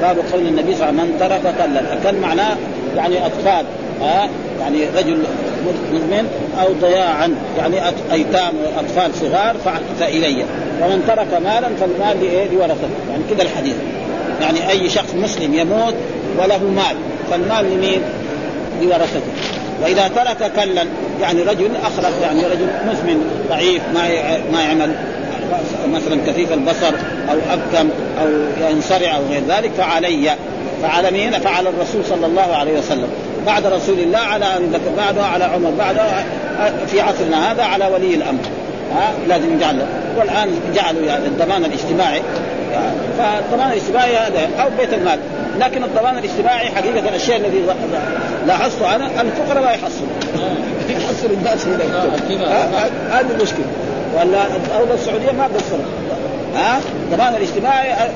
باب قول النبي صلى الله عليه وسلم من ترك كلا. الكل معناه يعني أطفال ها؟ يعني رجل مدمن أو ضياعا يعني أيتام واطفال صغار فالي ومن ترك مالا فالمال؟ لورثته يعني كذا الحديث. يعني أي شخص مسلم يموت وله مال فالمال لمين؟ لورثته. وإذا ترك كلا يعني رجل اخرق يعني رجل مسمن ضعيف ما ما يعمل مثلا كثيف البصر أو أبكم أو ينصرع أو غير ذلك فعلي فعلى مين؟ فعلى الرسول صلى الله عليه وسلم. بعد رسول الله على بكر بعده على عمر بعده في عصرنا هذا على ولي الأمر. ها لازم يجعل والآن جعلوا يعني الضمان الاجتماعي. فالضمان الاجتماعي هذا أو بيت المال. لكن الضمان الاجتماعي حقيقة الشيء الذي لاحظته أنا الفقراء ما يحصلوا يحصل الناس هذه المشكلة. ولا الدولة السعودية ما قصرت ها؟ الضمان الاجتماعي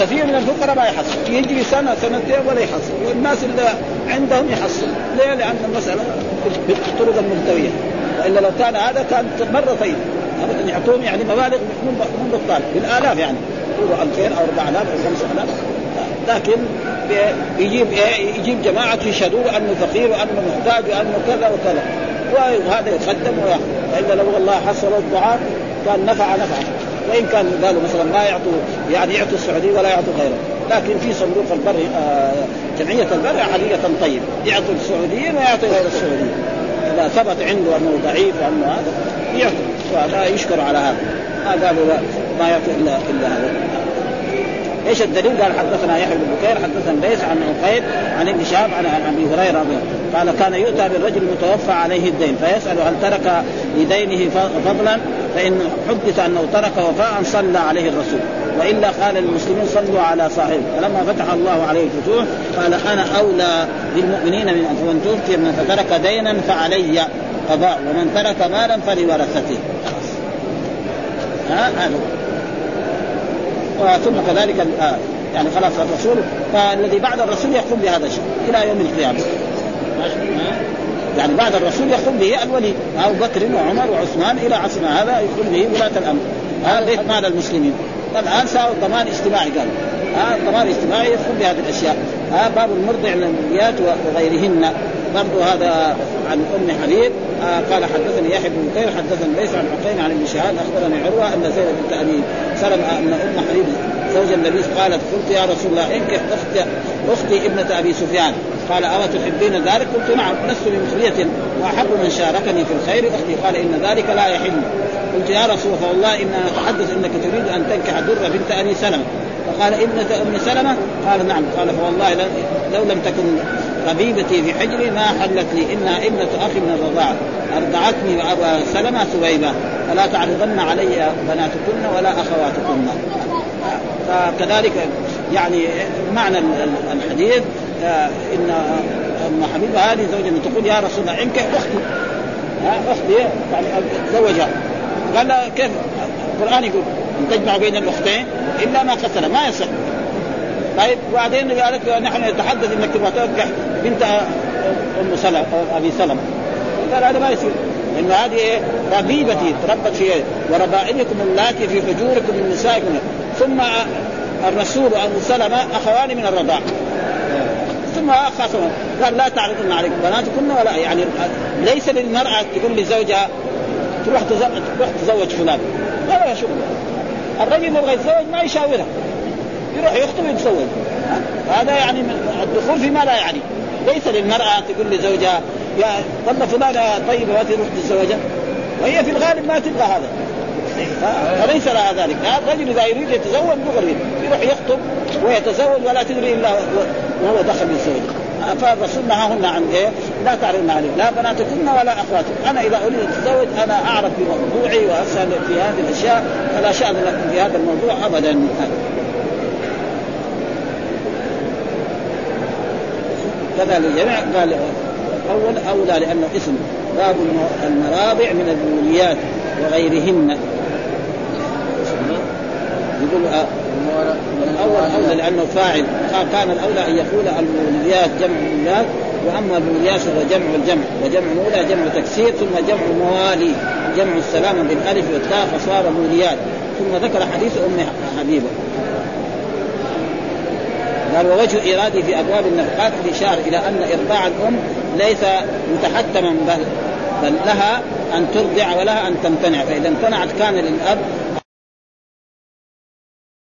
كثير من الفقراء ما يحصل. يجي سنه سنتين ولا يحصل. والناس اللي عندهم يحصل. ليه؟ لأن المسألة بالطرق الملتويه وإلا لو كان هذا كان مره طيب ابدا يعطوهم يعني مبالغ من بطال. بالآلاف يعني. يقولوا 2000 أو 4000 أو 5000 لكن يجيب إيه؟ يجيب جماعة يشهدوا أنه فقير وأنه محتاج وأنه كذا وكذا. وهذا يتقدم والا لو الله حصلوا الضعاف كان نفع نفع. وإن كان قالوا مثلا ما يعطوا يعني يعطوا السعوديه ولا يعطوا غيره. لكن في صندوق البر آه جمعية البر حقيقه طيب. يعطوا السعوديين ويعطوا غير السعوديين إذا ثبت عنده أنه ضعيف وأنه هذا يعطي وهذا يشكر على هذا. ما قالوا ما يعطي الا إلا هذا. إيش الدليل؟ قال حدثنا يحيى بن بكير حدثنا ليس عن عقيل عن ابن شهاب عن ابي هريرة رضي قال كان يؤتى بالرجل المتوفى عليه الدين فيسأل هل ترك لدينه فضلا؟ فإن حدث أنه ترك وفاء صلى عليه الرسول. وإلا قال للمسلمين صلوا على صاحبه. فلما فتح الله عليه الفتوح قال أنا أولى للمؤمنين من فمن توفي من فترك دينا فعلي قضاء ومن ترك مالا فلورثته. ها؟ هذا ثم كذلك آه يعني خلاص الرسول فالذي بعد الرسول يقوم بهذا الشيء إلى يوم القيامة. يعني بعد الرسول يقوم به الولي أبو بكر وعمر وعثمان إلى عصرنا هذا يقوم به ولاة الأمر. هذا بيت مال المسلمين. الآن صار ضمان اجتماعي قال. ها الضمان الاجتماعي يقوم بهذه الأشياء. ها باب المرضع للموليات وغيرهن. برضو هذا عن أم حبيب. آه قال حدثني يحيى بن بكير حدثني ليس عن حسين عن ابن شهاد أخبرني عروة أن زينب بنت ابي سلمه أن أم حبيب زوج النبي قالت قلت يا رسول الله انكح أختي أختي ابنة أبي سفيان. قال اما تحبين ذلك؟ قلت نعم لست بمخلية وأحب من شاركني في الخير. أختي قال إن ذلك لا يحل. قلت يا رسول فوالله أنا نتحدث إنك تريد أن تنكح در بنت أبي سلمة. فقال ابنة أم سلمة؟ قال نعم. قال فوالله لو لم تكن ربيبتي في حجري ما حلت لي. إنها ابنة أخي من الرضاعة. أرضعتني وابا سلمة ثويبة فلا تعرضن علي بناتكن ولا أخواتكن. فكذلك يعني معنى الحديث إن أم حبيبة هذه زوجة تقول يا رسول الله انكح أختي. أختي يعني تزوجها. قال كيف؟ القرآن يقول إن تجمع بين الأختين إلا ما قتل ما يصح. طيب وبعدين قالت نحن نتحدث إنك تبغى تنكح بنت أم سلمه أبي سلمه قال هذا ما يصير. لأن هذه ربيبتي تربت في وربائبكم اللاتي في حجوركم من نسائكم. ثم الرسول وابو سلمة أخوان من الرضاع. ثم خاصم قال لا تعرضن عليكم بناتكن ولا يعني ليس للمرأة تقول لزوجها تروح تروح تزوج فلان. ما لها شغل الرجل يبغى يتزوج ما يشاورها. يروح يخطب ويتزوج. هذا يعني الدخول فيما لا يعني. ليس للمرأة تقول لزوجها يا ظل فلانة طيبة ما تروح تتزوجها. وهي في الغالب ما تبغى هذا. فليس لها ذلك. الرجل إذا يريد يتزوج دغري يروح يخطب ويتزوج ولا تدري إلا وهو دخل بالزوج فالرسول نهاهن عن إيه؟ لا تعرضن عليه. لا بناتكن ولا أخواتكن، أنا إذا أريد أتزوج أنا أعرف بموضوعي وأسأل في هذه الأشياء فلا شأن لكم في هذا الموضوع ابدا. كذا للجمع قال أول أولى لأنه اسم باب المرابع من البوليات وغيرهن. يقول آه، الأول أولى لأنه فاعل. كان الأولى أن يقول البوليات جمع البوليات وأما البوليات فهو جمع الجمع وجمع مولى جمع تكسير ثم جمع موالي جمع السلام بالألف والتاء فصار موليات ثم ذكر حديث أم حبيبة. قال ووجه إيرادي في أبواب النفقات الإشارة إلى أن إرضاع الأم ليس متحتما بل بل لها أن ترضع ولها أن تمتنع فإذا امتنعت كان للأب